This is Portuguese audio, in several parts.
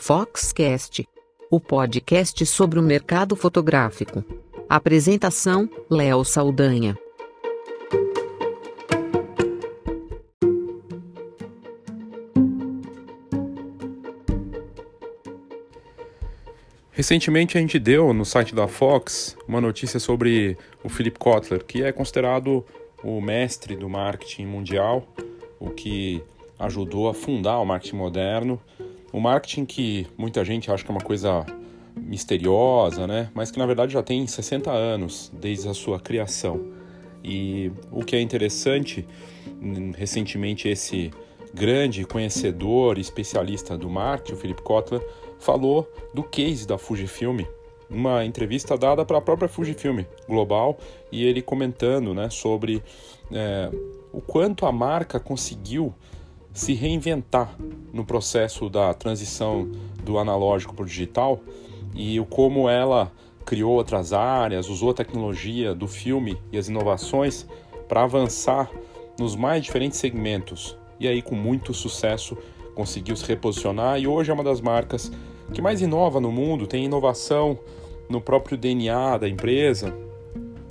Foxcast, o podcast sobre o mercado fotográfico. Apresentação: Léo Saldanha. Recentemente a gente deu no site da Fox uma notícia sobre o Philip Kotler, que é considerado o mestre do marketing mundial, o que ajudou a fundar o marketing moderno. O marketing que muita gente acha que é uma coisa misteriosa, né? Mas que na verdade já tem 60 anos desde a sua criação. E o que é interessante, recentemente esse grande conhecedor e especialista do marketing, o Philip Kotler, falou do case da Fujifilm, uma entrevista dada para a própria Fujifilm Global e ele comentando né, sobre é, o quanto a marca conseguiu se reinventar no processo da transição do analógico para o digital e o como ela criou outras áreas, usou a tecnologia do filme e as inovações para avançar nos mais diferentes segmentos. E aí com muito sucesso conseguiu se reposicionar e hoje é uma das marcas que mais inova no mundo, tem inovação no próprio DNA da empresa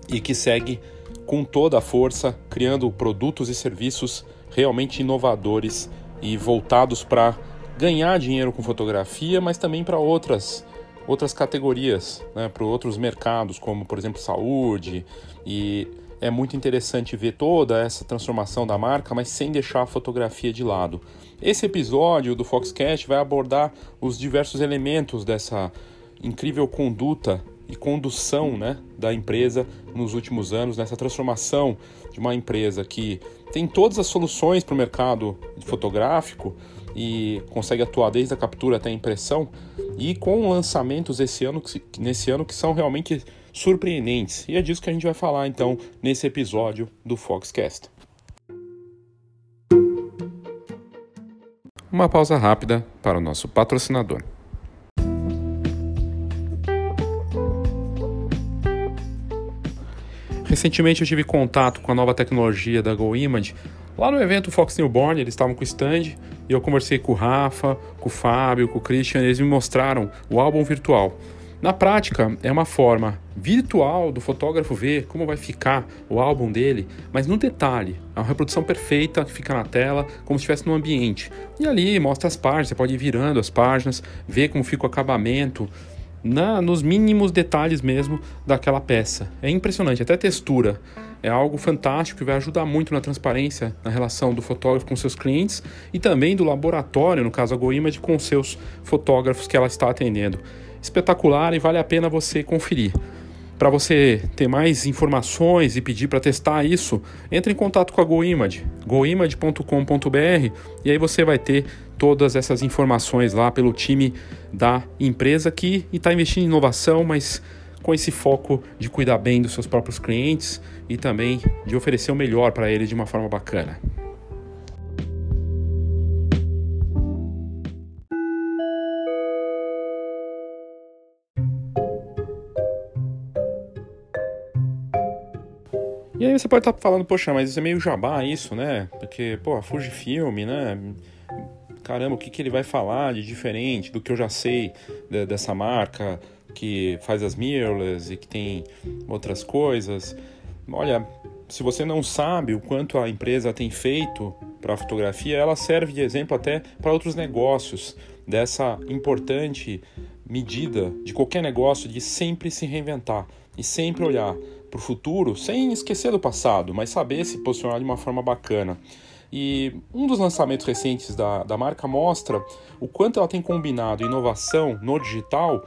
e que segue com toda a força criando produtos e serviços realmente inovadores e voltados para ganhar dinheiro com fotografia, mas também para outras outras categorias, né, para outros mercados, como por exemplo saúde e é muito interessante ver toda essa transformação da marca, mas sem deixar a fotografia de lado. Esse episódio do Foxcast vai abordar os diversos elementos dessa incrível conduta e condução né, da empresa nos últimos anos, nessa transformação de uma empresa que tem todas as soluções para o mercado fotográfico e consegue atuar desde a captura até a impressão, e com lançamentos esse ano, nesse ano que são realmente surpreendentes. E é disso que a gente vai falar então nesse episódio do Foxcast. Uma pausa rápida para o nosso patrocinador. Recentemente eu tive contato com a nova tecnologia da GoImage lá no evento Fox Newborn, eles estavam com o stand e eu conversei com o Rafa, com o Fábio, com o Christian, eles me mostraram o álbum virtual. Na prática, é uma forma virtual do fotógrafo ver como vai ficar o álbum dele, mas no detalhe. É uma reprodução perfeita que fica na tela, como se estivesse no ambiente. E ali mostra as páginas, você pode ir virando as páginas, ver como fica o acabamento, na, nos mínimos detalhes mesmo daquela peça. É impressionante, até textura. É algo fantástico que vai ajudar muito na transparência na relação do fotógrafo com seus clientes e também do laboratório, no caso a GoImage, com seus fotógrafos que ela está atendendo espetacular e vale a pena você conferir. Para você ter mais informações e pedir para testar isso, entre em contato com a GoImage, goimage.com.br e aí você vai ter todas essas informações lá pelo time da empresa que está investindo em inovação, mas com esse foco de cuidar bem dos seus próprios clientes e também de oferecer o melhor para eles de uma forma bacana. E aí você pode estar tá falando, poxa, mas isso é meio jabá isso, né? Porque, pô, Fujifilm, né? Caramba, o que, que ele vai falar de diferente do que eu já sei de, dessa marca que faz as mirrorless e que tem outras coisas? Olha, se você não sabe o quanto a empresa tem feito para a fotografia, ela serve de exemplo até para outros negócios dessa importante medida de qualquer negócio de sempre se reinventar e sempre olhar para o futuro sem esquecer do passado, mas saber se posicionar de uma forma bacana. E um dos lançamentos recentes da, da marca mostra o quanto ela tem combinado inovação no digital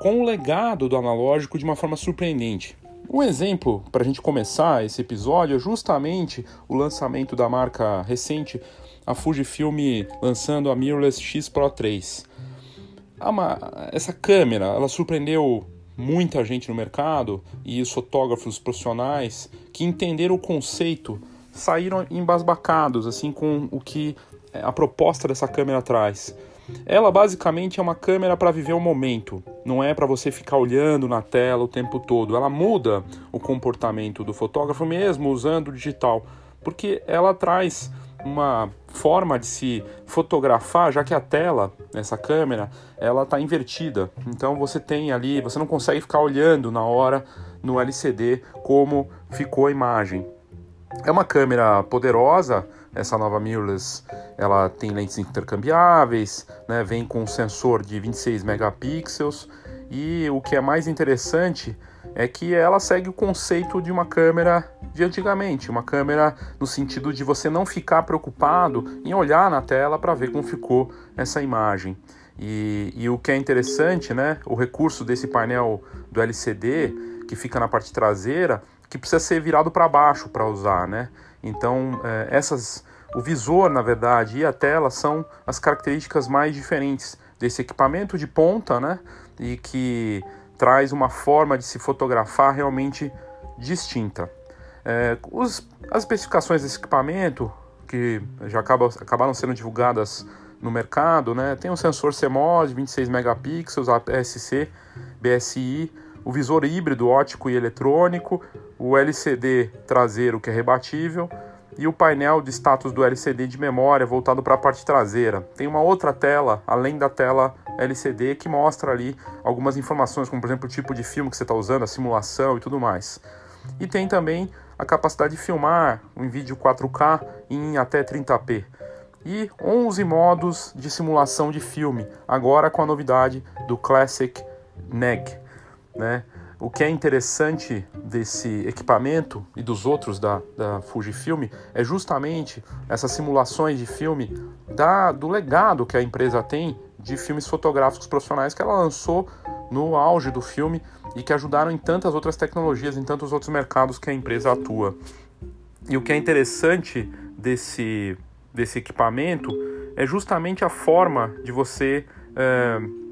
com o legado do analógico de uma forma surpreendente. Um exemplo para a gente começar esse episódio é justamente o lançamento da marca recente, a Fujifilm lançando a Mirrorless X Pro 3. Essa câmera, ela surpreendeu muita gente no mercado e os fotógrafos profissionais que entenderam o conceito saíram embasbacados assim com o que é, a proposta dessa câmera traz. Ela basicamente é uma câmera para viver o momento, não é para você ficar olhando na tela o tempo todo. Ela muda o comportamento do fotógrafo mesmo usando o digital, porque ela traz uma forma de se fotografar, já que a tela, essa câmera, ela está invertida. Então você tem ali, você não consegue ficar olhando na hora no LCD como ficou a imagem. É uma câmera poderosa, essa nova mirrorless, ela tem lentes intercambiáveis, né, vem com um sensor de 26 megapixels e o que é mais interessante é que ela segue o conceito de uma câmera de antigamente, uma câmera no sentido de você não ficar preocupado em olhar na tela para ver como ficou essa imagem. E, e, o que é interessante, né, o recurso desse painel do LCD que fica na parte traseira, que precisa ser virado para baixo para usar, né? Então é, essas, o visor, na verdade, e a tela são as características mais diferentes desse equipamento de ponta, né? E que traz uma forma de se fotografar realmente distinta. É, os, as especificações desse equipamento, que já acabam, acabaram sendo divulgadas no mercado, né, tem um sensor CMOS de 26 megapixels, APS-C, BSI, o visor híbrido óptico e eletrônico, o LCD traseiro que é rebatível, e o painel de status do LCD de memória voltado para a parte traseira. Tem uma outra tela, além da tela LCD, que mostra ali algumas informações, como por exemplo o tipo de filme que você está usando, a simulação e tudo mais. E tem também a capacidade de filmar em vídeo 4K em até 30p. E 11 modos de simulação de filme, agora com a novidade do Classic NEG. Né? O que é interessante desse equipamento e dos outros da, da Fujifilm é justamente essas simulações de filme da, do legado que a empresa tem de filmes fotográficos profissionais que ela lançou no auge do filme e que ajudaram em tantas outras tecnologias, em tantos outros mercados que a empresa atua. E o que é interessante desse, desse equipamento é justamente a forma de você. É,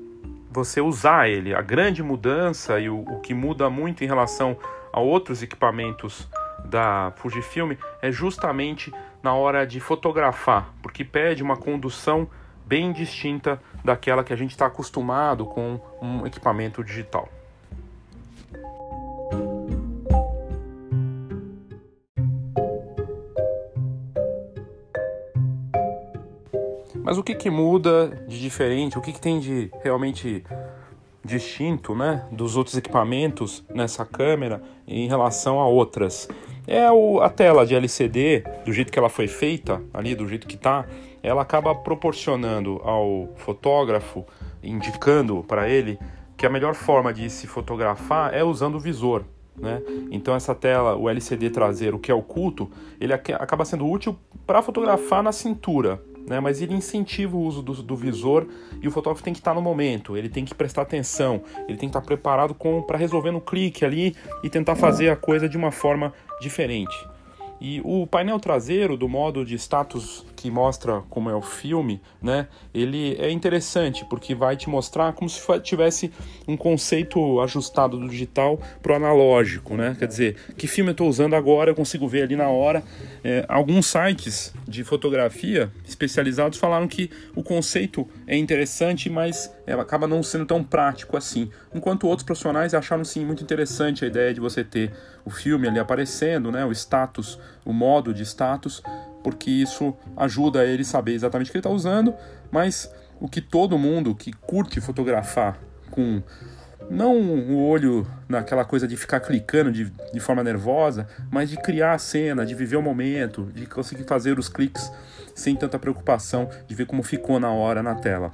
você usar ele. A grande mudança e o, o que muda muito em relação a outros equipamentos da Fujifilm é justamente na hora de fotografar, porque pede uma condução bem distinta daquela que a gente está acostumado com um equipamento digital. Mas o que, que muda de diferente? O que, que tem de realmente distinto né, dos outros equipamentos nessa câmera em relação a outras? É o, a tela de LCD, do jeito que ela foi feita, ali do jeito que está, ela acaba proporcionando ao fotógrafo, indicando para ele que a melhor forma de se fotografar é usando o visor. Né? Então essa tela, o LCD traseiro que é oculto, ele acaba sendo útil para fotografar na cintura, né? mas ele incentiva o uso do, do, visor e o fotógrafo tem que estar no momento, ele tem que prestar atenção, ele tem que estar preparado para resolver no clique ali e tentar fazer a coisa de uma forma diferente. E o painel traseiro do modo de status que mostra como é o filme, né? Ele é interessante porque vai te mostrar como se tivesse um conceito ajustado do digital para o analógico, né? Quer dizer, que filme eu estou usando agora, eu consigo ver ali na hora. É, alguns sites de fotografia especializados falaram que o conceito é interessante, mas ela acaba não sendo tão prático assim. Enquanto outros profissionais acharam sim muito interessante a ideia de você ter o filme ali aparecendo, né? O status, o modo de status porque isso ajuda ele a saber exatamente o que ele está usando, mas o que todo mundo que curte fotografar com não o olho naquela coisa de ficar clicando de, de forma nervosa, mas de criar a cena, de viver o momento, de conseguir fazer os cliques sem tanta preocupação de ver como ficou na hora na tela.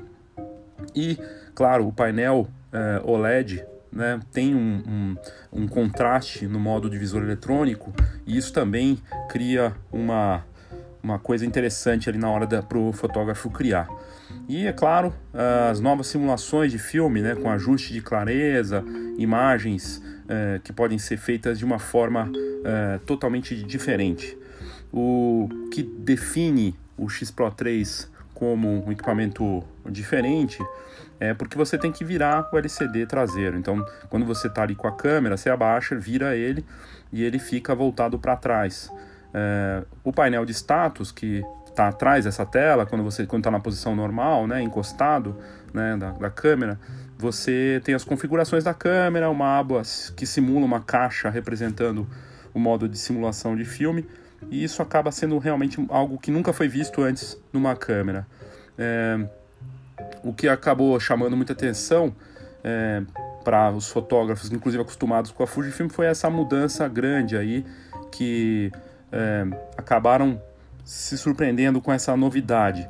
E, claro, o painel eh, OLED né, tem um, um, um contraste no modo de visor eletrônico e isso também cria uma uma coisa interessante ali na hora para o fotógrafo criar. E é claro, as novas simulações de filme, né, com ajuste de clareza, imagens é, que podem ser feitas de uma forma é, totalmente diferente. O que define o X Pro 3 como um equipamento diferente é porque você tem que virar o LCD traseiro. Então, quando você está ali com a câmera, você abaixa, vira ele e ele fica voltado para trás. É, o painel de status que está atrás dessa tela, quando você quando está na posição normal, né, encostado né, da, da, câmera, você tem as configurações da câmera, uma aba que simula uma caixa representando o modo de simulação de filme e isso acaba sendo realmente algo que nunca foi visto antes numa câmera. É, o que acabou chamando muita atenção é, para os fotógrafos, inclusive acostumados com a Fujifilm, foi essa mudança grande aí que é, acabaram se surpreendendo com essa novidade.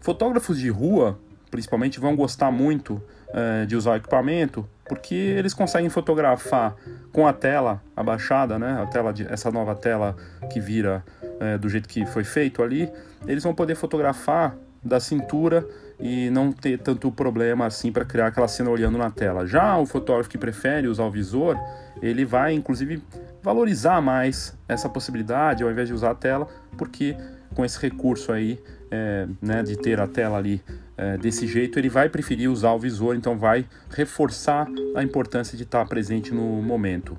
Fotógrafos de rua, principalmente, vão gostar muito é, de usar o equipamento porque eles conseguem fotografar com a tela abaixada, né? A tela de, essa nova tela que vira é, do jeito que foi feito ali, eles vão poder fotografar da cintura e não ter tanto problema assim para criar aquela cena olhando na tela. Já o fotógrafo que prefere usar o visor, ele vai inclusive valorizar mais essa possibilidade ao invés de usar a tela, porque com esse recurso aí é, né, de ter a tela ali é, desse jeito, ele vai preferir usar o visor, então vai reforçar a importância de estar presente no momento.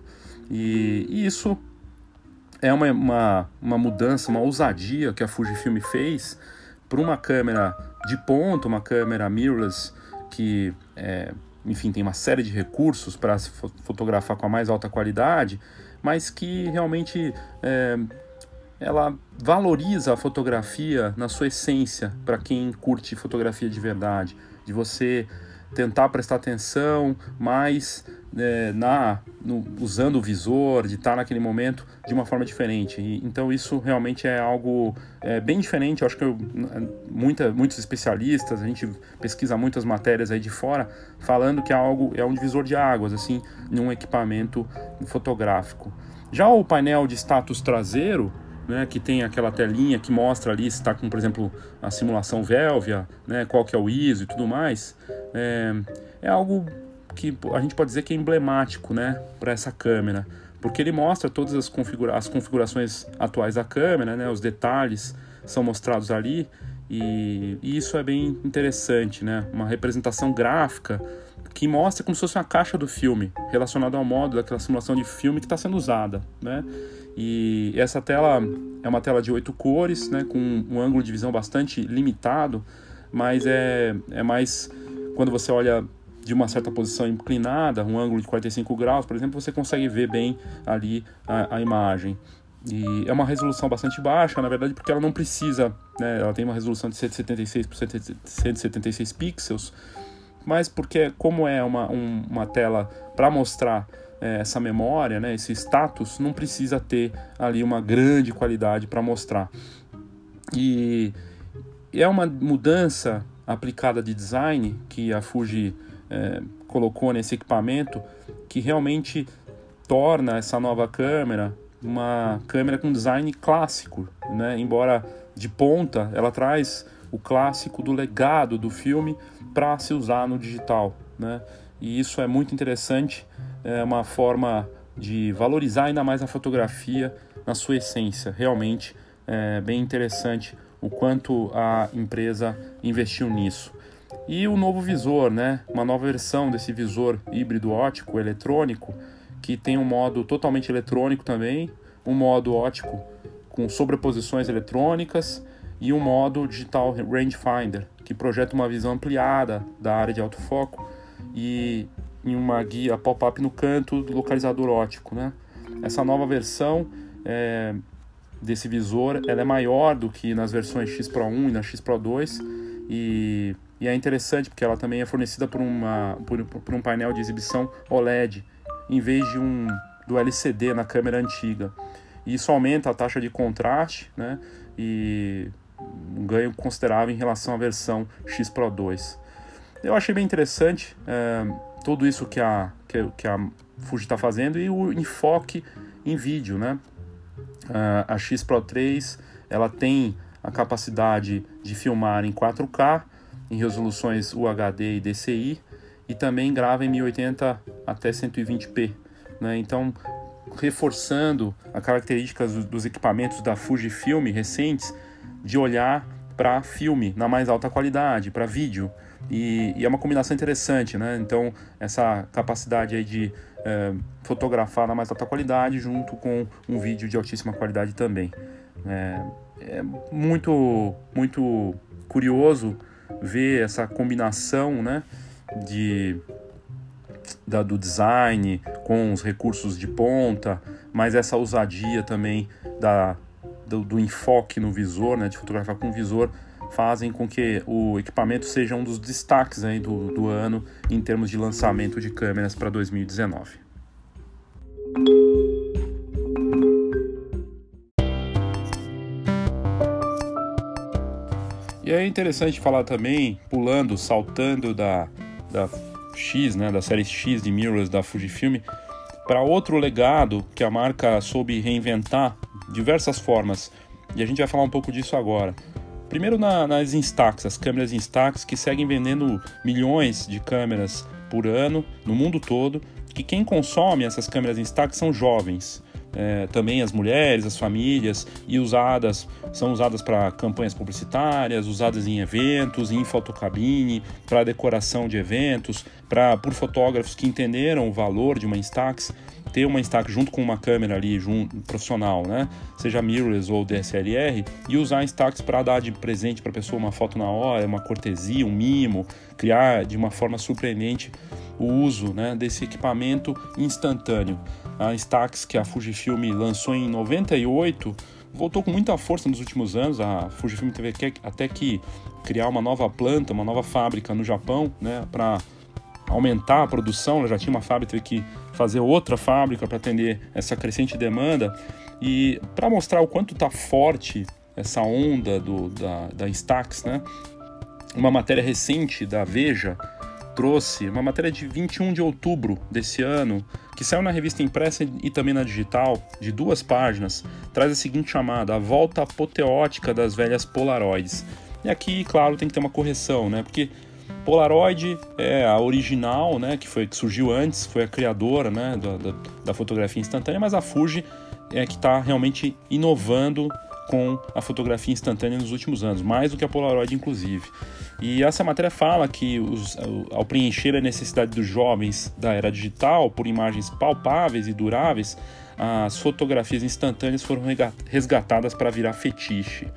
E, e isso é uma, uma, uma mudança, uma ousadia que a Fujifilm fez para uma câmera de ponta, uma câmera mirrorless que, é, enfim, tem uma série de recursos para se fotografar com a mais alta qualidade, mas que realmente é, ela valoriza a fotografia na sua essência para quem curte fotografia de verdade, de você tentar prestar atenção mais é, na no, usando o visor, de estar naquele momento de uma forma diferente. E, então isso realmente é algo é, bem diferente. Eu acho que eu, muita, muitos especialistas, a gente pesquisa muitas matérias aí de fora falando que é algo é um divisor de águas assim, num equipamento fotográfico. Já o painel de status traseiro né, que tem aquela telinha que mostra ali se está com, por exemplo, a simulação Velvia, né, qual que é o ISO e tudo mais, é, é algo que a gente pode dizer que é emblemático né, para essa câmera, porque ele mostra todas as, configura as configurações atuais da câmera, né, os detalhes são mostrados ali, e, e isso é bem interessante, né, uma representação gráfica que mostra como se fosse uma caixa do filme, relacionado ao modo daquela simulação de filme que está sendo usada, né? E essa tela é uma tela de oito cores, né, com um ângulo de visão bastante limitado, mas é, é mais quando você olha de uma certa posição inclinada, um ângulo de 45 graus, por exemplo, você consegue ver bem ali a, a imagem. E é uma resolução bastante baixa, na verdade, porque ela não precisa, né, ela tem uma resolução de 176 por 176 pixels, mas porque como é uma, um, uma tela para mostrar é, essa memória, né, esse status, não precisa ter ali uma grande qualidade para mostrar. E é uma mudança aplicada de design que a Fuji é, colocou nesse equipamento que realmente torna essa nova câmera uma câmera com design clássico, né? Embora de ponta, ela traz o clássico do legado do filme para se usar no digital, né? E isso é muito interessante, é uma forma de valorizar ainda mais a fotografia na sua essência. Realmente é bem interessante o quanto a empresa investiu nisso. E o novo visor, né? Uma nova versão desse visor híbrido ótico eletrônico que tem um modo totalmente eletrônico também, um modo ótico com sobreposições eletrônicas e um modo digital rangefinder que projeta uma visão ampliada da área de autofoco e em uma guia pop-up no canto do localizador ótico, né? Essa nova versão é, desse visor, ela é maior do que nas versões X Pro 1 e na X Pro 2 e, e é interessante porque ela também é fornecida por, uma, por, por um painel de exibição OLED em vez de um do LCD na câmera antiga. E isso aumenta a taxa de contraste, né? E um ganho considerável em relação à versão X Pro 2. Eu achei bem interessante é, tudo isso que a, que, que a Fuji está fazendo e o enfoque em vídeo, né? Uh, a X Pro 3 ela tem a capacidade de filmar em 4K, em resoluções UHD e DCI, e também grava em 1080 até 120p. Né? Então, reforçando as características dos equipamentos da Fujifilm recentes, de olhar para filme na mais alta qualidade, para vídeo. E, e, é uma combinação interessante, né? Então, essa capacidade aí de é, fotografar na mais alta qualidade junto com um vídeo de altíssima qualidade também. É, é muito, muito curioso ver essa combinação, né? De, da, do design com os recursos de ponta, mas essa ousadia também da do, do enfoque no visor, né, de fotografar com visor, fazem com que o equipamento seja um dos destaques aí do, do ano em termos de lançamento de câmeras para 2019. E é interessante falar também, pulando, saltando da, da X, né, da série X de mirrors da Fujifilm, para outro legado que a marca soube reinventar diversas formas. E a gente vai falar um pouco disso agora. Primeiro na, nas Instax, as câmeras Instax que seguem vendendo milhões de câmeras por ano no mundo todo, que quem consome essas câmeras Instax são jovens é, também as mulheres, as famílias, e usadas, são usadas para campanhas publicitárias, usadas em eventos, em fotocabine, para decoração de eventos, para por fotógrafos que entenderam o valor de uma Instax, ter uma Instax junto com uma câmera ali junto, profissional, né? Seja mirrorless ou DSLR, e usar a Instax para dar de presente para a pessoa uma foto na hora, uma cortesia, um mimo, criar de uma forma surpreendente o uso né, desse equipamento instantâneo. A Instax, que a Fujifilm lançou em 98, voltou com muita força nos últimos anos. A Fujifilm teve até que criar uma nova planta, uma nova fábrica no Japão, né, para aumentar a produção. Ela já tinha uma fábrica, teve que fazer outra fábrica para atender essa crescente demanda. E para mostrar o quanto está forte essa onda do, da, da Instax, né, uma matéria recente da Veja trouxe uma matéria de 21 de outubro desse ano, que saiu na revista impressa e também na digital, de duas páginas, traz a seguinte chamada: A Volta Apoteótica das Velhas Polaroids. E aqui, claro, tem que ter uma correção, né? Porque Polaroid é a original, né? Que foi que surgiu antes, foi a criadora, né? Da, da, da fotografia instantânea, mas a Fuji é que está realmente inovando com a fotografia instantânea nos últimos anos, mais do que a Polaroid, inclusive. E essa matéria fala que, os, ao preencher a necessidade dos jovens da era digital por imagens palpáveis e duráveis, as fotografias instantâneas foram resgatadas para virar fetiche.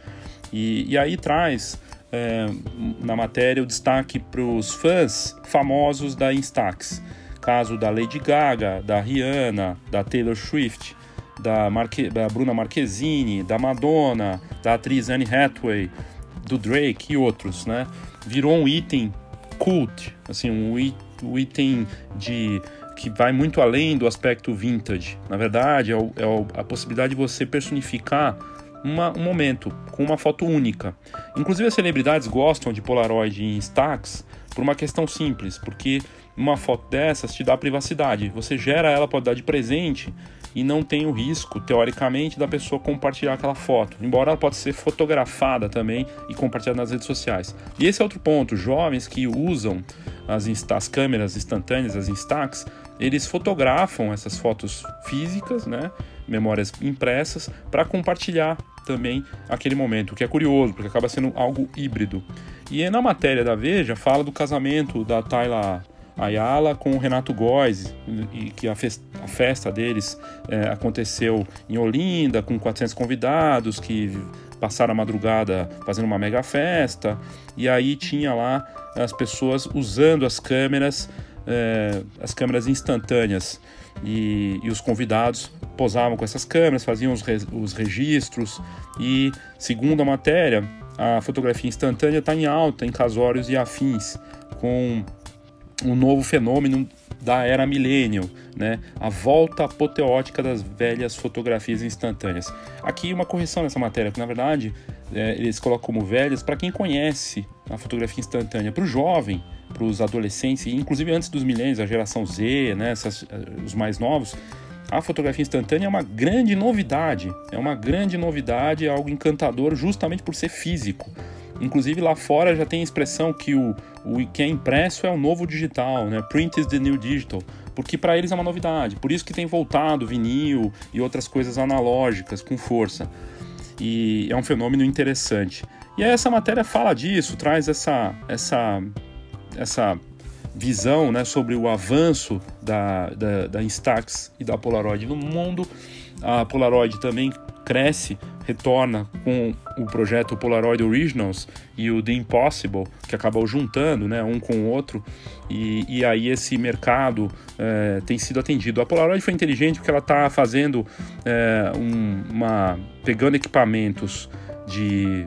E, e aí traz é, na matéria o destaque para os fãs famosos da Instax. Caso da Lady Gaga, da Rihanna, da Taylor Swift, da, Marque, da Bruna Marquezine, da Madonna, da atriz Anne Hathaway, do Drake e outros, né? Virou um item cult, assim, um, item de que vai muito além do aspecto vintage. Na verdade, é, o, é a possibilidade de você personificar uma, um momento com uma foto única. Inclusive, as celebridades gostam de Polaroid em stacks por uma questão simples, porque uma foto dessas te dá privacidade. Você gera ela, pode dar de presente e não tem o risco, teoricamente, da pessoa compartilhar aquela foto, embora ela possa ser fotografada também e compartilhada nas redes sociais. E esse é outro ponto, jovens que usam as, as câmeras instantâneas, as Instax, eles fotografam essas fotos físicas, né, memórias impressas, para compartilhar também aquele momento, o que é curioso, porque acaba sendo algo híbrido. E na matéria da Veja fala do casamento da Tayla Ayala com o Renato Góes, e que a, festa, deles é, aconteceu em Olinda, com 400 convidados que passaram a madrugada fazendo uma mega festa, e aí tinha lá as pessoas usando as câmeras, é, as câmeras instantâneas, e, e, os convidados posavam com essas câmeras, faziam os, re, os registros, e segundo a matéria, a fotografia instantânea está em alta em casórios e afins, com um novo fenômeno da era milênio, né? A volta apoteótica das velhas fotografias instantâneas. Aqui uma correção nessa matéria, que na verdade é, eles colocam como velhas para quem conhece a fotografia instantânea, para o jovem, para os adolescentes, inclusive antes dos milênios, a geração Z, né? Essas, os mais novos. A fotografia instantânea é uma grande novidade, é uma grande novidade, é algo encantador justamente por ser físico. Inclusive lá fora já tem a expressão que o, o que é impresso é o novo digital, né? Print is the new digital, porque para eles é uma novidade. Por isso que tem voltado vinil e outras coisas analógicas com força. E é um fenômeno interessante. E aí essa matéria fala disso, traz essa essa essa visão né, sobre o avanço da, da, da Instax e da Polaroid no mundo. A Polaroid também cresce retorna com o projeto Polaroid Originals e o The Impossible, que acabou juntando né, um com o outro, e, e aí esse mercado é, tem sido atendido. A Polaroid foi inteligente porque ela está fazendo é, um, uma. pegando equipamentos de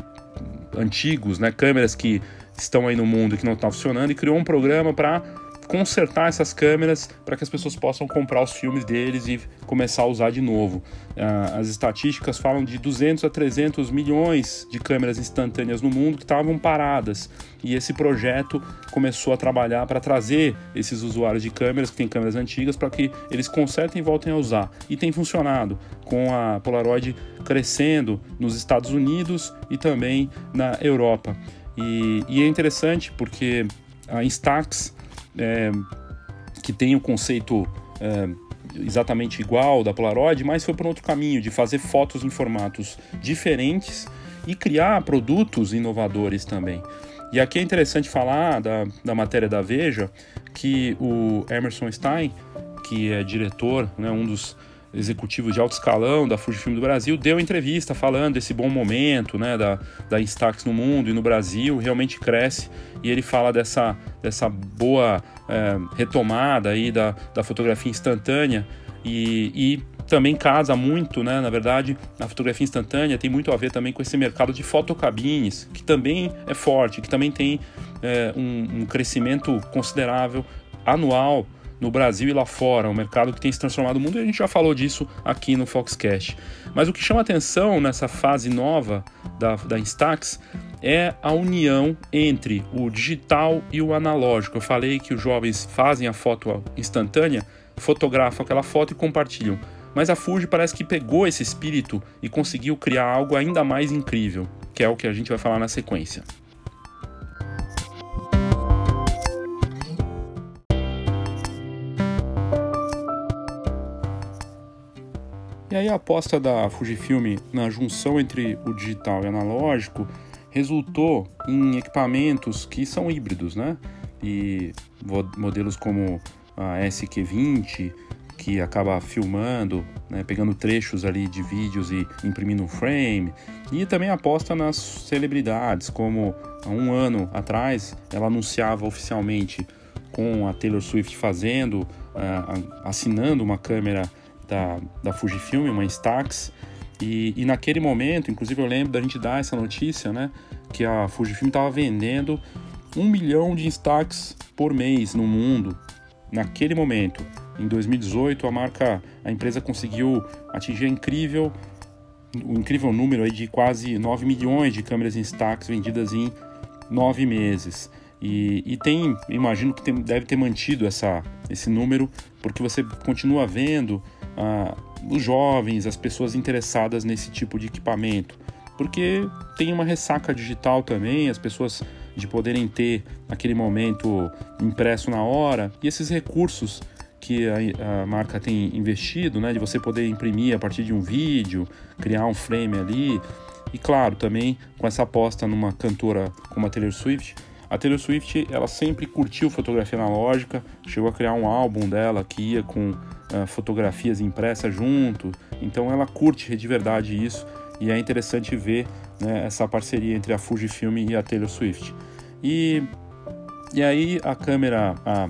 antigos, né, câmeras que estão aí no mundo e que não estão funcionando, e criou um programa para consertar essas câmeras para que as pessoas possam comprar os filmes deles e começar a usar de novo. Ah, as estatísticas falam de 200 a 300 milhões de câmeras instantâneas no mundo que estavam paradas. E esse projeto começou a trabalhar para trazer esses usuários de câmeras, que têm câmeras antigas, para que eles consertem e voltem a usar. E tem funcionado, com a Polaroid crescendo nos Estados Unidos e também na Europa. E, e é interessante porque a Instax é, que tem o um conceito é, exatamente igual da Polaroid, mas foi por outro caminho, de fazer fotos em formatos diferentes e criar produtos inovadores também. E aqui é interessante falar da, da matéria da Veja, que o Emerson Stein, que é diretor, né, um dos executivo de alto escalão da Fujifilm do Brasil, deu entrevista falando desse bom momento né, da, da Instax no mundo e no Brasil, realmente cresce, e ele fala dessa, dessa boa é, retomada aí da, da fotografia instantânea e, e também casa muito, né? Na verdade, a fotografia instantânea tem muito a ver também com esse mercado de fotocabines, que também é forte, que também tem é, um, um crescimento considerável anual no Brasil e lá fora, um mercado que tem se transformado no mundo e a gente já falou disso aqui no Foxcast. Mas o que chama atenção nessa fase nova da, da Instax é a união entre o digital e o analógico. Eu falei que os jovens fazem a foto instantânea, fotografam aquela foto e compartilham. Mas a Fuji parece que pegou esse espírito e conseguiu criar algo ainda mais incrível, que é o que a gente vai falar na sequência. E aí a aposta da Fujifilm na junção entre o digital e analógico resultou em equipamentos que são híbridos, né? E modelos como a SQ20, que acaba filmando, né, pegando trechos ali de vídeos e imprimindo um frame, e também aposta nas celebridades, como há um ano atrás ela anunciava oficialmente com a Taylor Swift fazendo, uh, assinando uma câmera da, da Fujifilm, uma Instax, e, e, naquele momento, inclusive eu lembro da gente dar essa notícia, né, que a Fujifilm estava vendendo um milhão de Instax por mês no mundo. Naquele momento, em 2018, a marca, a empresa conseguiu atingir incrível, o um incrível número aí de quase 9 milhões de câmeras Instax vendidas em nove meses. E, e tem, imagino que tem, deve ter mantido essa, esse número, porque você continua vendo ah, os jovens, as pessoas interessadas nesse tipo de equipamento, porque tem uma ressaca digital também, as pessoas de poderem ter naquele momento impresso na hora. E esses recursos que a, a, marca tem investido, né, de você poder imprimir a partir de um vídeo, criar um frame ali, e claro, também com essa aposta numa cantora como a Taylor Swift, a Taylor Swift, ela sempre curtiu fotografia analógica, chegou a criar um álbum dela que ia com uh, fotografias impressas junto, então ela curte de verdade isso. E é interessante ver né, essa parceria entre a Fujifilm e a Taylor Swift. E, e aí a câmera, a,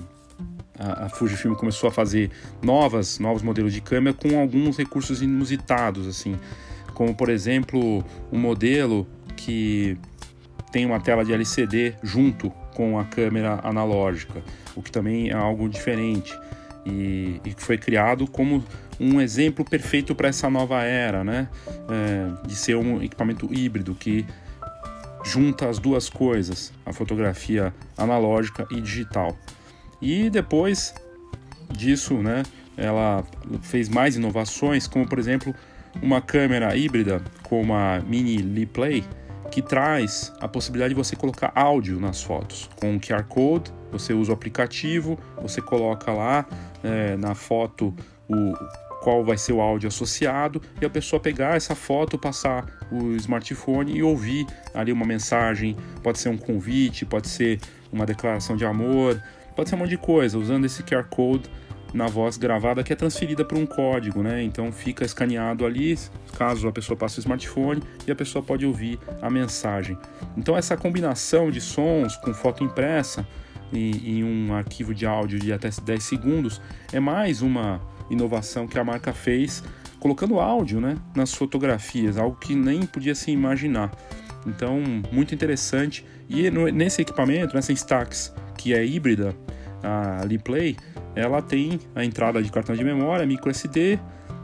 a, a Fujifilm começou a fazer novas, novos modelos de câmera com alguns recursos inusitados, assim, como por exemplo um modelo que tem uma tela de LCD junto com a câmera analógica, o que também é algo diferente e, que foi criado como um exemplo perfeito para essa nova era, né? É, de ser um equipamento híbrido que junta as duas coisas, a fotografia analógica e digital. E depois disso, né, ela fez mais inovações, como por exemplo uma câmera híbrida como a Mini Lee Play, que traz a possibilidade de você colocar áudio nas fotos. Com o QR Code, você usa o aplicativo, você coloca lá é, na foto o qual vai ser o áudio associado e a pessoa pegar essa foto, passar o smartphone e ouvir ali uma mensagem, pode ser um convite, pode ser uma declaração de amor, pode ser um monte de coisa, usando esse QR Code na voz gravada que é transferida para um código, né? Então fica escaneado ali, caso a pessoa passe o smartphone e a pessoa pode ouvir a mensagem. Então essa combinação de sons com foto impressa em, um arquivo de áudio de até 10 segundos é mais uma inovação que a marca fez colocando áudio né, nas fotografias, algo que nem podia se imaginar. Então, muito interessante. E no, nesse equipamento, nessa Instax, que é híbrida, a Liplay, ela tem a entrada de cartão de memória, micro SD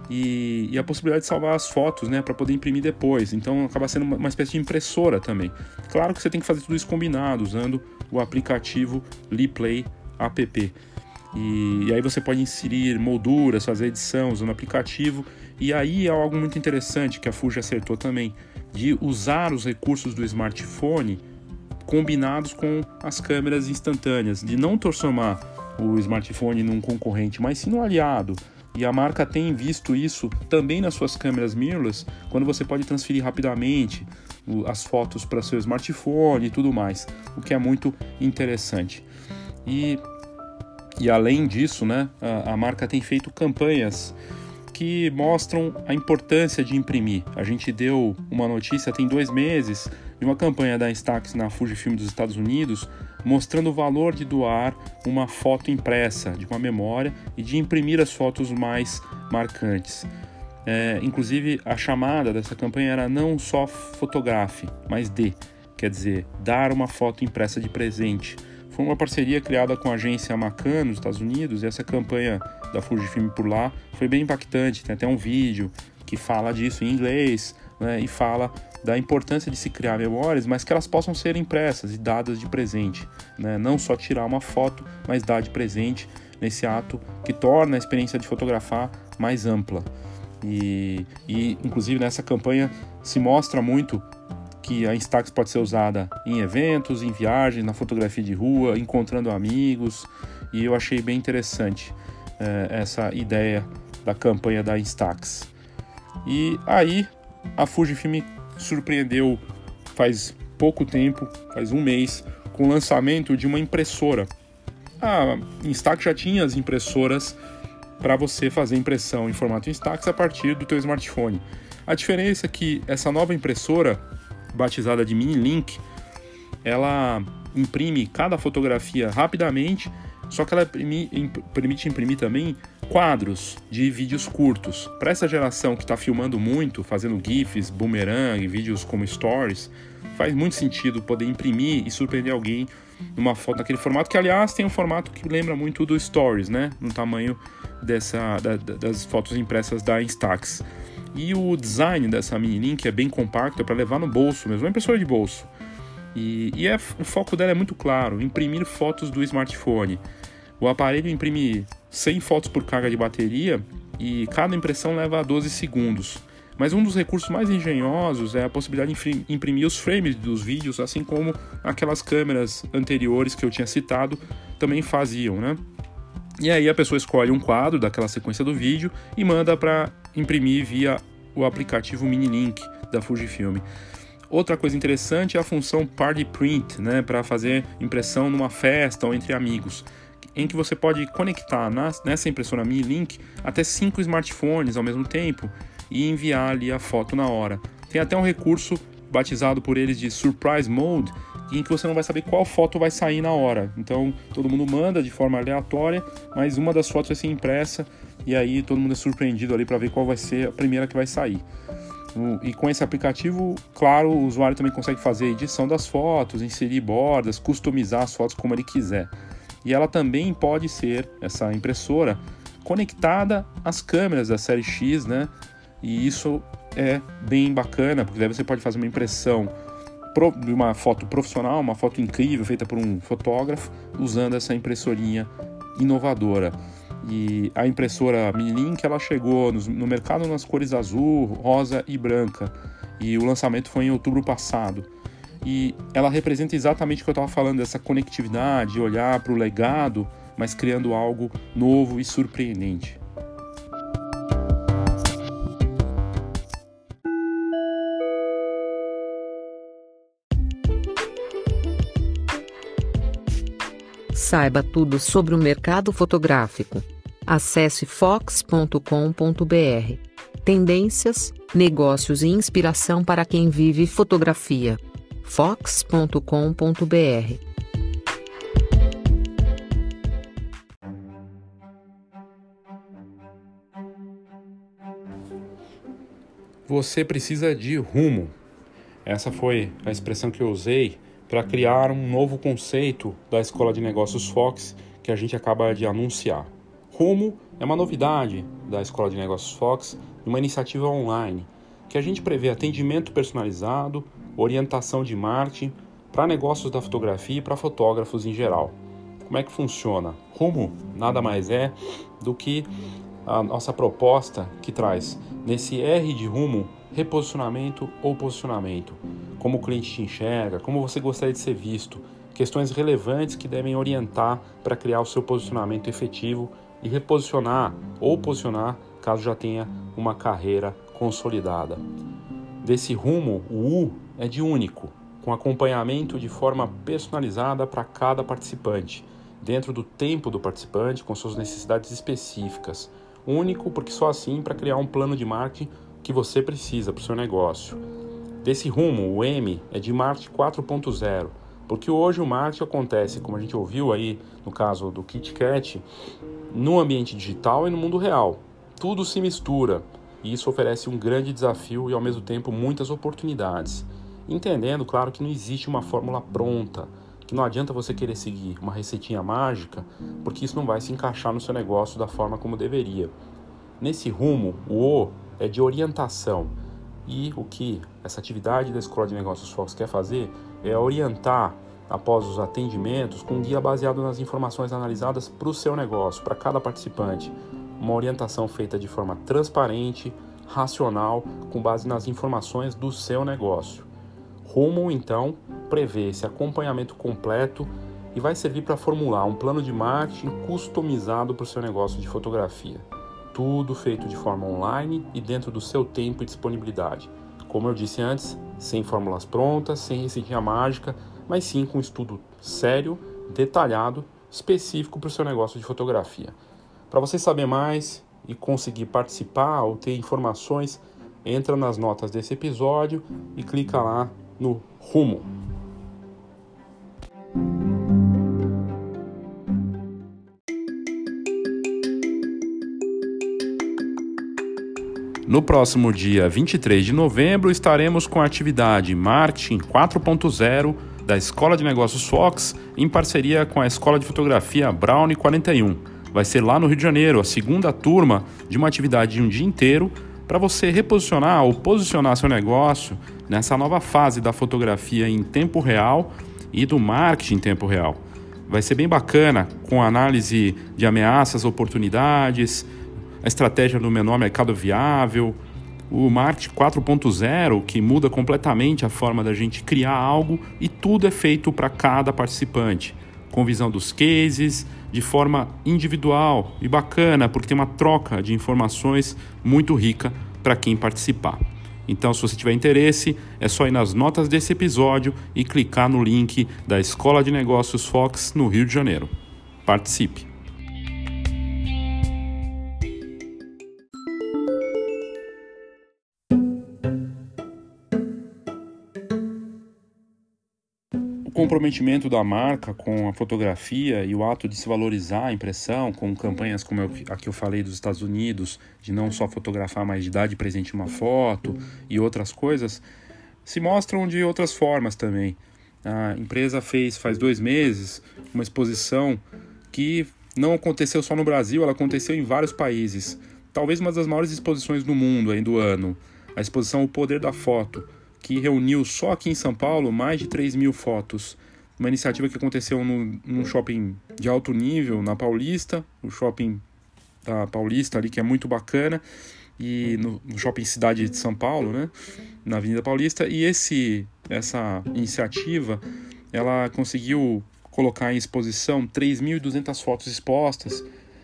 e, e a possibilidade de salvar as fotos, né, para poder imprimir depois. Então acaba sendo uma, uma, espécie de impressora também. Claro que você tem que fazer tudo isso combinado usando o aplicativo Liplay app. E, e aí você pode inserir molduras, fazer edição usando o aplicativo. E aí é algo muito interessante que a Fuji acertou também, de usar os recursos do smartphone combinados com as câmeras instantâneas, de não transformar o smartphone num concorrente, mas sim no aliado. E a marca tem visto isso também nas suas câmeras mirrorless, quando você pode transferir rapidamente as fotos para seu smartphone e tudo mais, o que é muito interessante. E, e além disso, né, a, a marca tem feito campanhas que mostram a importância de imprimir. A gente deu uma notícia tem dois meses de uma campanha da Instax na Fujifilm dos Estados Unidos mostrando o valor de doar uma foto impressa de uma memória e de imprimir as fotos mais marcantes. É, inclusive, a chamada dessa campanha era não só fotografe, mas dê, quer dizer, dar uma foto impressa de presente. Foi uma parceria criada com a agência Macan nos Estados Unidos e essa campanha da Fujifilm por lá foi bem impactante. Tem até um vídeo que fala disso em inglês né, e fala da importância de se criar memórias, mas que elas possam ser impressas e dadas de presente. Né? Não só tirar uma foto, mas dar de presente nesse ato que torna a experiência de fotografar mais ampla. E, e inclusive nessa campanha se mostra muito que a Instax pode ser usada em eventos, em viagens, na fotografia de rua, encontrando amigos, e eu achei bem interessante é, essa ideia da campanha da Instax. E aí a Fujifilm surpreendeu faz pouco tempo, faz um mês, com o lançamento de uma impressora. A Instax já tinha as impressoras para você fazer impressão em formato Instax a partir do teu smartphone. A diferença é que essa nova impressora, batizada de Mini Link, ela imprime cada fotografia rapidamente, só que ela permite imprimir também quadros de vídeos curtos. Para essa geração que está filmando muito, fazendo GIFs, boomerang, vídeos como stories, faz muito sentido poder imprimir e surpreender alguém numa foto naquele formato, que aliás tem um formato que lembra muito do Stories, né? No tamanho dessa, da, das fotos impressas da Instax. E o design dessa mini link é bem compacto, é para levar no bolso mesmo, é uma impressora de bolso. E, e é, o foco dela é muito claro: imprimir fotos do smartphone. O aparelho imprime 100 fotos por carga de bateria e cada impressão leva 12 segundos. Mas um dos recursos mais engenhosos é a possibilidade de imprimir os frames dos vídeos, assim como aquelas câmeras anteriores que eu tinha citado também faziam, né? E aí a pessoa escolhe um quadro daquela sequência do vídeo e manda para imprimir via o aplicativo Mini Link da Fujifilm. Outra coisa interessante é a função Party Print, né, para fazer impressão numa festa ou entre amigos em que você pode conectar nessa impressora Mi Link até cinco smartphones ao mesmo tempo e enviar ali a foto na hora. Tem até um recurso batizado por eles de Surprise Mode, em que você não vai saber qual foto vai sair na hora. Então todo mundo manda de forma aleatória, mas uma das fotos vai ser impressa e aí todo mundo é surpreendido ali para ver qual vai ser a primeira que vai sair. E com esse aplicativo, claro, o usuário também consegue fazer edição das fotos, inserir bordas, customizar as fotos como ele quiser. E ela também pode ser, essa impressora, conectada às câmeras da série X, né? E isso é bem bacana, porque daí você pode fazer uma impressão de uma foto profissional, uma foto incrível feita por um fotógrafo, usando essa impressorinha inovadora. E a impressora Minilink ela chegou no mercado nas cores azul, rosa e branca. E o lançamento foi em outubro passado. E ela representa exatamente o que eu estava falando, essa conectividade, olhar para o legado, mas criando algo novo e surpreendente. Saiba tudo sobre o mercado fotográfico. Acesse fox.com.br. Tendências, negócios e inspiração para quem vive fotografia. fox.com.br. Você precisa de rumo. Essa foi a expressão que eu usei para criar um novo conceito da Escola de Negócios Fox que a gente acaba de anunciar. Rumo é uma novidade da Escola de Negócios Fox, uma iniciativa online que a gente prevê atendimento personalizado, orientação de marketing para negócios da fotografia e para fotógrafos em geral. Como é que funciona? Rumo nada mais é do que a nossa proposta que traz nesse R de rumo reposicionamento ou posicionamento, como o cliente te enxerga, como você gostaria de ser visto, questões relevantes que devem orientar para criar o seu posicionamento efetivo e reposicionar ou posicionar caso já tenha uma carreira consolidada. Desse rumo, o U é de único, com acompanhamento de forma personalizada para cada participante, dentro do tempo do participante, com suas necessidades específicas. Único porque só assim para criar um plano de marketing que você precisa para o seu negócio. Desse rumo, o M é de marketing 4.0 porque hoje o marketing acontece, como a gente ouviu aí no caso do KitKat, no ambiente digital e no mundo real. Tudo se mistura e isso oferece um grande desafio e ao mesmo tempo muitas oportunidades. Entendendo, claro, que não existe uma fórmula pronta, que não adianta você querer seguir uma receitinha mágica, porque isso não vai se encaixar no seu negócio da forma como deveria. Nesse rumo, o O é de orientação. E o que essa atividade da Escola de Negócios Fox quer fazer é orientar após os atendimentos com um guia baseado nas informações analisadas para o seu negócio, para cada participante. Uma orientação feita de forma transparente, racional, com base nas informações do seu negócio. Rumo, então, prevê esse acompanhamento completo e vai servir para formular um plano de marketing customizado para o seu negócio de fotografia. Tudo feito de forma online e dentro do seu tempo e disponibilidade. Como eu disse antes, sem fórmulas prontas, sem receitinha mágica, mas sim com um estudo sério, detalhado, específico para o seu negócio de fotografia. Para você saber mais e conseguir participar ou ter informações, entra nas notas desse episódio e clica lá no Rumo. No próximo dia 23 de novembro, estaremos com a atividade Marketing 4.0 da Escola de Negócios Fox em parceria com a Escola de Fotografia Brownie 41. Vai ser lá no Rio de Janeiro, a segunda turma de uma atividade de um dia inteiro para você reposicionar ou posicionar seu negócio nessa nova fase da fotografia em tempo real e do marketing em tempo real. Vai ser bem bacana com análise de ameaças, oportunidades, a estratégia do menor mercado viável, o marketing 4.0 que muda completamente a forma da gente criar algo e tudo é feito para cada participante, com visão dos cases, de forma individual e bacana, porque tem uma troca de informações muito rica para quem participar. Então, se você tiver interesse, é só ir nas notas desse episódio e clicar no link da Escola de Negócios Fox no Rio de Janeiro. Participe! Comprometimento da marca com a fotografia e o ato de se valorizar a impressão, com campanhas como a que eu falei dos Estados Unidos, de não só fotografar, mas de dar de presente uma foto e outras coisas, se mostram de outras formas também. A empresa fez faz dois meses uma exposição que não aconteceu só no Brasil, ela aconteceu em vários países. Talvez uma das maiores exposições do mundo aí do ano. A exposição O Poder da Foto que reuniu só aqui em São Paulo mais de 3 mil fotos. Uma iniciativa que aconteceu no, num shopping de alto nível, na Paulista, o shopping da Paulista ali, que é muito bacana, e no, no shopping Cidade de São Paulo, né, na Avenida Paulista. E esse, essa iniciativa, ela conseguiu colocar em exposição 3.200 fotos expostas,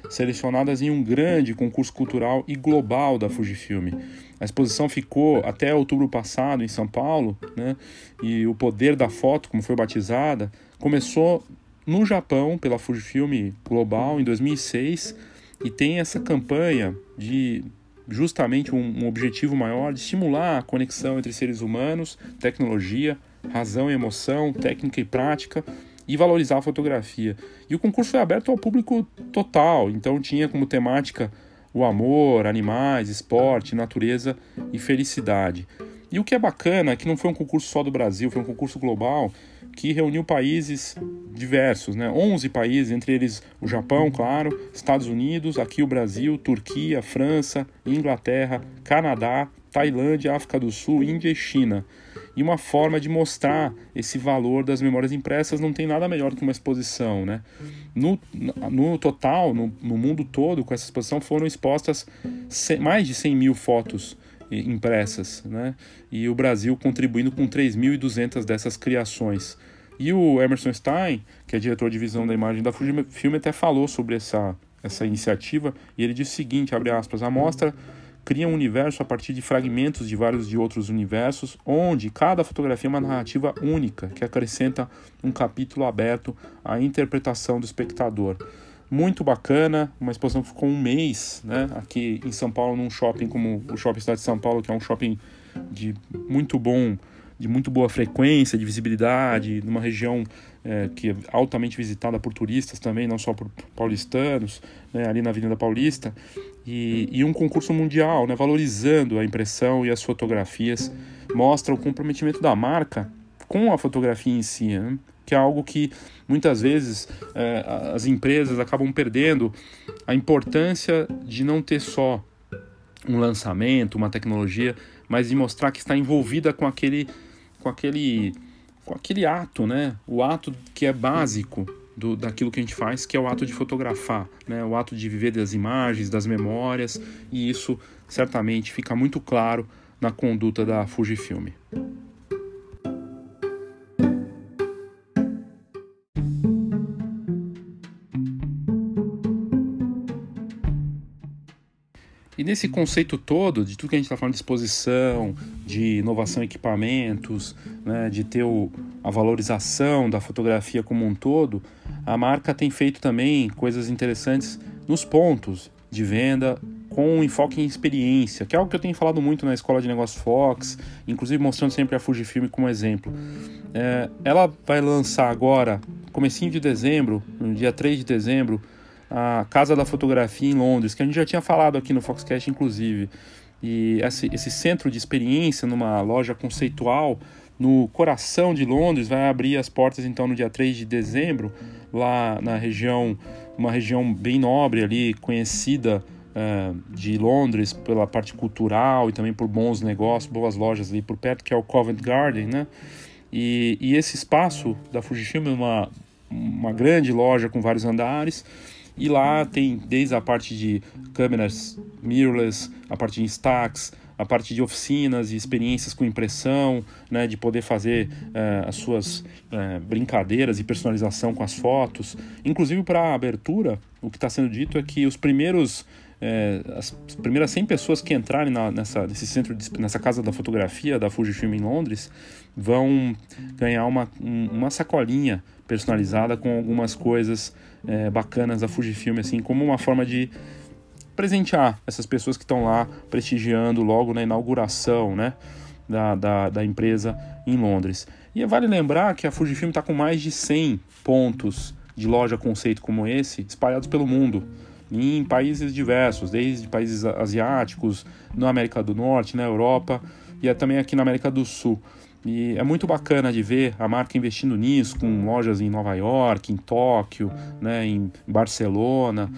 selecionadas em um grande concurso cultural e global da Fujifilm. A exposição ficou até outubro passado em São Paulo, né? E o poder da foto, como foi batizada, começou no Japão pela Fujifilm Global em 2006 e tem essa campanha de justamente um, um objetivo maior de estimular a conexão entre seres humanos, tecnologia, razão e emoção, técnica e prática e valorizar a fotografia. E o concurso foi aberto ao público total, então tinha como temática o amor, animais, esporte, natureza e felicidade. E o que é bacana é que não foi um concurso só do Brasil, foi um concurso global que reuniu países diversos, né? 11 países, entre eles o Japão, claro, Estados Unidos, aqui o Brasil, Turquia, França, Inglaterra, Canadá, Tailândia, África do Sul, Índia e China. E uma forma de mostrar esse valor das memórias impressas não tem nada melhor que uma exposição. Né? No, no total, no, no mundo todo, com essa exposição foram expostas mais de 100 mil fotos impressas, né? E o Brasil contribuindo com 3.200 dessas criações. E o Emerson Stein, que é diretor de visão da imagem da Fujifilm, até falou sobre essa, essa iniciativa e ele disse o seguinte, abre aspas, a mostra cria um universo a partir de fragmentos de vários de outros universos, onde cada fotografia é uma narrativa única que acrescenta um capítulo aberto à interpretação do espectador. Muito bacana, uma exposição que ficou um mês, né, aqui em São Paulo, num shopping como o Shopping Cidade de São Paulo, que é um shopping de muito bom de muito boa frequência, de visibilidade, numa região é, que é altamente visitada por turistas também, não só por paulistanos, né, ali na Avenida Paulista, e, e, um concurso mundial, né, valorizando a impressão e as fotografias, mostra o comprometimento da marca com a fotografia em si, né, que é algo que muitas vezes é, as empresas acabam perdendo a importância de não ter só um lançamento, uma tecnologia, mas de mostrar que está envolvida com aquele com aquele com aquele ato, né? O ato que é básico do, daquilo que a gente faz, que é o ato de fotografar, né? O ato de viver das imagens, das memórias, e isso certamente fica muito claro na conduta da Fujifilm. Nesse conceito todo, de tudo que a gente está falando de exposição, de inovação em equipamentos, né, de ter o, a valorização da fotografia como um todo, a marca tem feito também coisas interessantes nos pontos de venda com um enfoque em experiência, que é algo que eu tenho falado muito na Escola de Negócios Fox, inclusive mostrando sempre a Fujifilm como exemplo. É, ela vai lançar agora, comecinho de dezembro, no dia 3 de dezembro, a Casa da Fotografia em Londres, que a gente já tinha falado aqui no Foxcast, inclusive. E esse, esse centro de experiência numa loja conceitual no coração de Londres vai abrir as portas então no dia 3 de dezembro, lá na região, uma região bem nobre ali, conhecida uh, de Londres pela parte cultural e também por bons negócios, boas lojas ali por perto, que é o Covent Garden, né? E, e esse espaço da Fujifilm é uma, uma grande loja com vários andares, e lá tem desde a parte de câmeras mirrorless, a parte de stacks, a parte de oficinas e experiências com impressão, né, de poder fazer uh, as suas uh, brincadeiras e personalização com as fotos. Inclusive para a abertura, o que está sendo dito é que os primeiros é, as primeiras 100 pessoas que entrarem na, nessa, nesse centro, de, nessa casa da fotografia da Fujifilm em Londres vão ganhar uma, uma sacolinha personalizada com algumas coisas é, bacanas da Fujifilm, assim, como uma forma de presentear essas pessoas que estão lá prestigiando logo na inauguração, né? Da, da, da empresa em Londres. E vale lembrar que a Fujifilm está com mais de 100 pontos de loja conceito como esse espalhados pelo mundo em países diversos, desde países asiáticos, na América do Norte, na Europa e também aqui na América do Sul. E é muito bacana de ver a marca investindo nisso, com lojas em Nova York, em Tóquio, né, em Barcelona,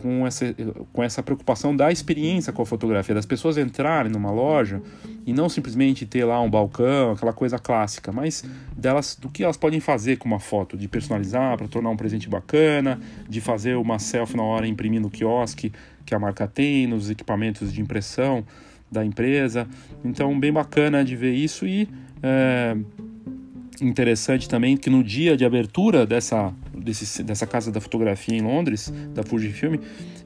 com essa, com essa preocupação da experiência com a fotografia, das pessoas entrarem numa loja e não simplesmente ter lá um balcão, aquela coisa clássica, mas delas do que elas podem fazer com uma foto, de personalizar para tornar um presente bacana, de fazer uma selfie na hora imprimindo no quiosque que a marca tem, nos equipamentos de impressão da empresa. Então, bem bacana de ver isso e é, interessante também que no dia de abertura dessa, desse, dessa casa da fotografia em Londres, da Fujifilm,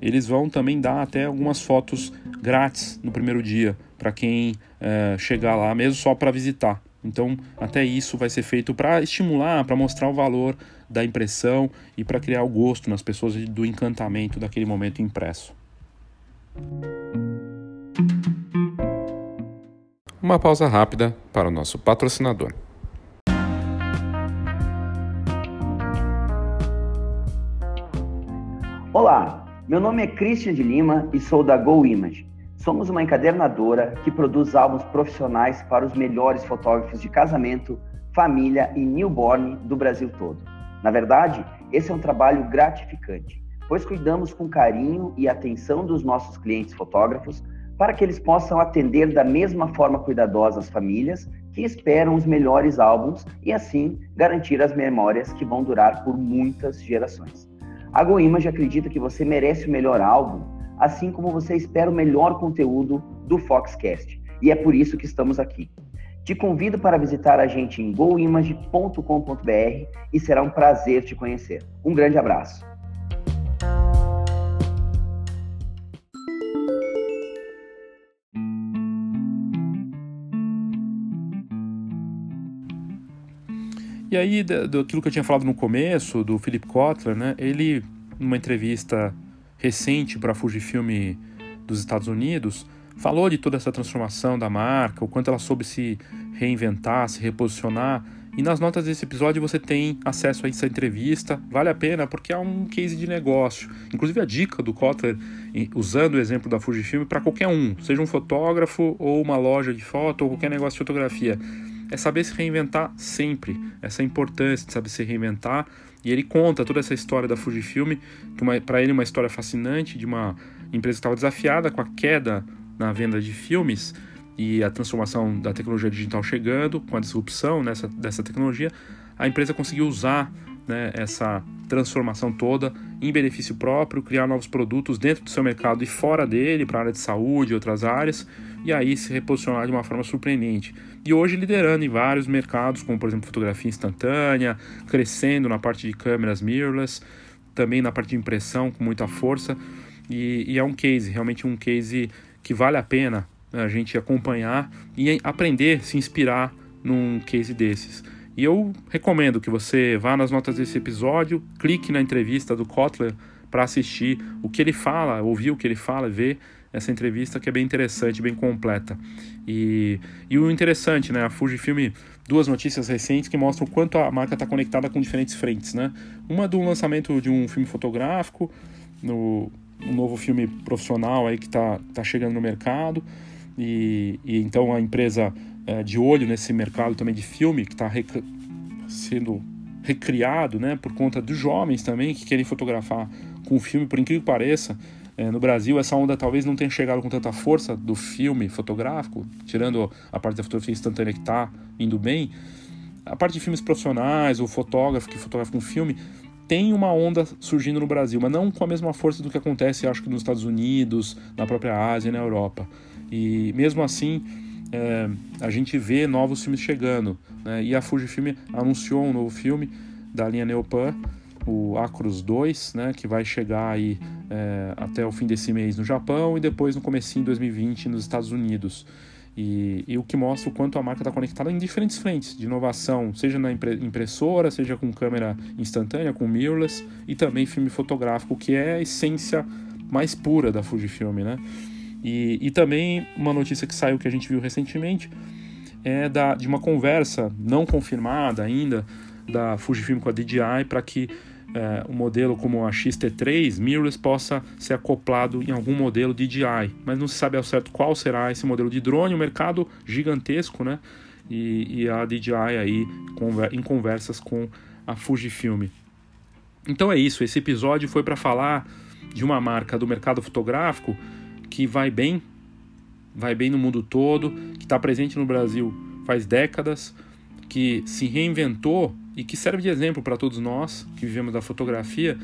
eles vão também dar até algumas fotos grátis no primeiro dia para quem é, chegar lá, mesmo só para visitar. Então, até isso vai ser feito para estimular, para mostrar o valor da impressão e para criar o gosto nas pessoas do encantamento daquele momento impresso. Uma pausa rápida para o nosso patrocinador. Olá, meu nome é Christian de Lima e sou da Go Image. Somos uma encadernadora que produz álbuns profissionais para os melhores fotógrafos de casamento, família e newborn do Brasil todo. Na verdade, esse é um trabalho gratificante, pois cuidamos com carinho e atenção dos nossos clientes fotógrafos para que eles possam atender da mesma forma cuidadosa as famílias que esperam os melhores álbuns e assim garantir as memórias que vão durar por muitas gerações. A GoImage acredita que você merece o melhor álbum, assim como você espera o melhor conteúdo do Foxcast. E é por isso que estamos aqui. Te convido para visitar a gente em goimage.com.br e será um prazer te conhecer. Um grande abraço. E aí, daquilo que eu tinha falado no começo, do Philip Kotler, né? Ele, numa entrevista recente para a Fujifilm dos Estados Unidos, falou de toda essa transformação da marca, o quanto ela soube se reinventar, se reposicionar. E nas notas desse episódio você tem acesso a essa entrevista. Vale a pena porque é um case de negócio. Inclusive a dica do Kotler, usando o exemplo da Fujifilm, para qualquer um, seja um fotógrafo ou uma loja de foto ou qualquer negócio de fotografia é saber se reinventar sempre, essa importância de saber se reinventar. E ele conta toda essa história da Fujifilm, que para ele uma história fascinante de uma empresa que estava desafiada com a queda na venda de filmes e a transformação da tecnologia digital chegando, com a disrupção nessa, dessa tecnologia, a empresa conseguiu usar né, essa transformação toda em benefício próprio, criar novos produtos dentro do seu mercado e fora dele, para a área de saúde e outras áreas, e aí se reposicionar de uma forma surpreendente. E hoje liderando em vários mercados, como por exemplo fotografia instantânea, crescendo na parte de câmeras mirrorless, também na parte de impressão com muita força. E, e é um case, realmente um case que vale a pena né, a gente acompanhar e aprender, se inspirar num case desses. E eu recomendo que você vá nas notas desse episódio, clique na entrevista do Kotler para assistir o que ele fala, ouvir o que ele fala, ver essa entrevista que é bem interessante, bem completa. E, e o interessante, né, a Fujifilm, duas notícias recentes que mostram o quanto a marca está conectada com diferentes frentes, né? Uma do lançamento de um filme fotográfico, no um novo filme profissional aí que está tá chegando no mercado, e, e então a empresa é, de olho nesse mercado também de filme que está rec sendo recriado, né, por conta dos jovens também que querem fotografar com o filme, por incrível que pareça, é, no Brasil essa onda talvez não tenha chegado com tanta força do filme fotográfico, tirando a parte da fotografia instantânea que está indo bem, a parte de filmes profissionais, o fotógrafo que fotografa um filme, tem uma onda surgindo no Brasil, mas não com a mesma força do que acontece, acho que nos Estados Unidos, na própria Ásia e na Europa. E mesmo assim, é, a gente vê novos filmes chegando. Né? E a Fujifilm anunciou um novo filme da linha Neopan, o Acros 2, né, que vai chegar aí é, até o fim desse mês no Japão e depois no comecinho de 2020 nos Estados Unidos. E, e, o que mostra o quanto a marca está conectada em diferentes frentes de inovação, seja na impressora, seja com câmera instantânea, com mirrorless e também filme fotográfico, que é a essência mais pura da Fujifilm, né? E, e também uma notícia que saiu que a gente viu recentemente é da, de uma conversa não confirmada ainda da Fujifilm com a DJI para que é, um modelo como a XT3 mirrorless possa ser acoplado em algum modelo DJI, mas não se sabe ao certo qual será esse modelo de drone, um mercado gigantesco, né? E, e a DJI aí em conversas com a Fujifilm. Então é isso, esse episódio foi para falar de uma marca do mercado fotográfico que vai bem, vai bem no mundo todo, que está presente no Brasil faz décadas, que se reinventou e que serve de exemplo para todos nós que vivemos da fotografia,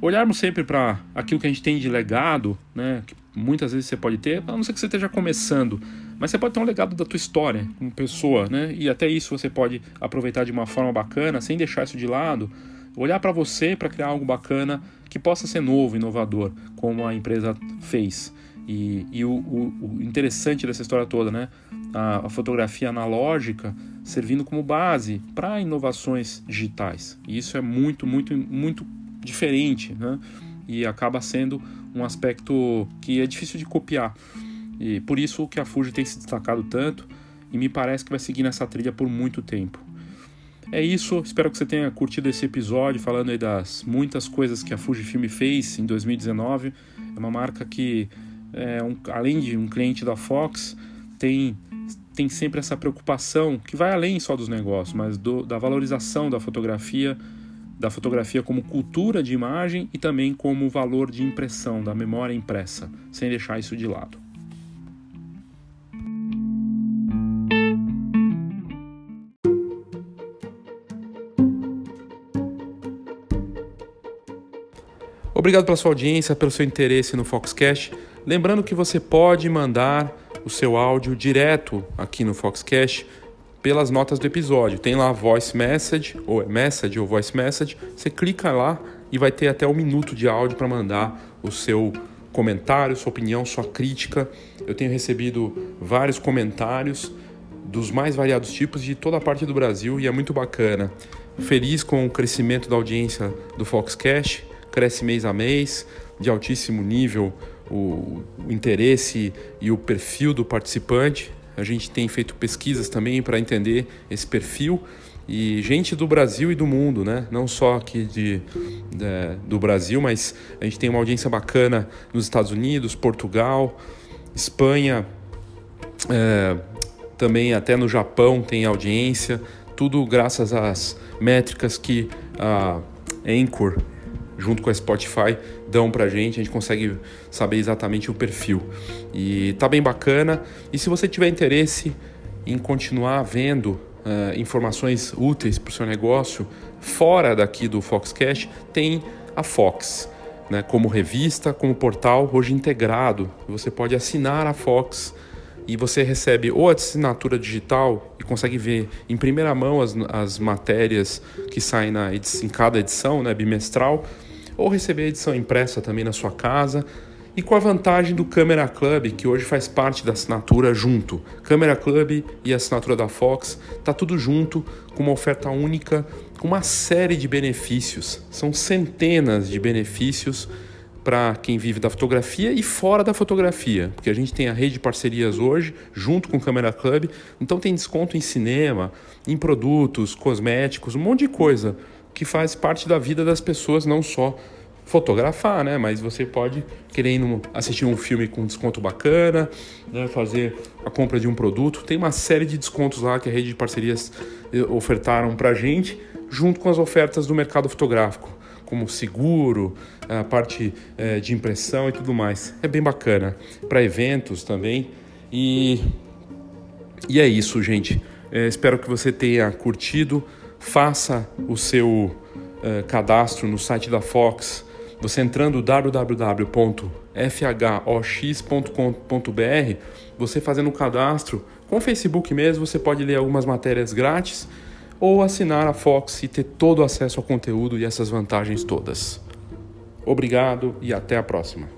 olharmos sempre para aquilo que a gente tem de legado, né, que muitas vezes você pode ter, a não ser que você esteja começando, mas você pode ter um legado da tua história como pessoa, né, e até isso você pode aproveitar de uma forma bacana, sem deixar isso de lado, olhar para você para criar algo bacana que possa ser novo, inovador, como a empresa fez. E, e o, o, o, interessante dessa história toda, né? A, a fotografia analógica servindo como base para inovações digitais. E isso é muito, muito, muito diferente, né? E acaba sendo um aspecto que é difícil de copiar. E por isso que a Fuji tem se destacado tanto e me parece que vai seguir nessa trilha por muito tempo. É isso, espero que você tenha curtido esse episódio falando aí das muitas coisas que a Fujifilm fez em 2019. É uma marca que, é um, além de um cliente da Fox, tem, tem sempre essa preocupação que vai além só dos negócios, mas do, da valorização da fotografia, da fotografia como cultura de imagem e também como valor de impressão, da memória impressa, sem deixar isso de lado. Obrigado pela sua audiência, pelo seu interesse no Foxcast. Lembrando que você pode mandar o seu áudio direto aqui no Foxcast pelas notas do episódio. Tem lá voice message, ou é message ou voice message. Você clica lá e vai ter até um minuto de áudio para mandar o seu comentário, sua opinião, sua crítica. Eu tenho recebido vários comentários dos mais variados tipos de toda a parte do Brasil e é muito bacana. Feliz com o crescimento da audiência do Foxcast cresce mês a mês, de altíssimo nível o, o interesse e o perfil do participante. A gente tem feito pesquisas também para entender esse perfil e gente do Brasil e do mundo, né? Não só aqui de, de, do Brasil, mas a gente tem uma audiência bacana nos Estados Unidos, Portugal, Espanha, é, também até no Japão tem audiência. Tudo graças às métricas que a Anchor junto com a Spotify, dão pra gente, a gente consegue saber exatamente o perfil. E tá bem bacana. E se você tiver interesse em continuar vendo uh, informações úteis para o seu negócio, fora daqui do Foxcast, tem a Fox. Né, como revista, como portal, hoje integrado. Você pode assinar a Fox e você recebe ou a assinatura digital e consegue ver em primeira mão as, as matérias que saem na em cada edição, né, bimestral, ou receber a edição impressa também na sua casa. E com a vantagem do Camera Club, que hoje faz parte da assinatura junto. Camera Club e a assinatura da Fox, tá tudo junto, com uma oferta única, com uma série de benefícios. São centenas de benefícios para quem vive da fotografia e fora da fotografia, porque a gente tem a rede de parcerias hoje, junto com o Camera Club, então tem desconto em cinema, em produtos, cosméticos, um monte de coisa que faz parte da vida das pessoas, não só fotografar, né? Mas você pode querer ir assistir um filme com desconto bacana, né? fazer a compra de um produto. Tem uma série de descontos lá que a rede de parcerias eh, ofertaram para gente, junto com as ofertas do mercado fotográfico, como seguro, a parte é, de impressão e tudo mais. É bem bacana para eventos também. E, e é isso, gente. É, espero que você tenha curtido faça o seu uh, cadastro no site da Fox, você entrando www.fhox.com.br, você fazendo o cadastro com o Facebook mesmo, você pode ler algumas matérias grátis ou assinar a Fox e ter todo o acesso ao conteúdo e essas vantagens todas. Obrigado e até a próxima.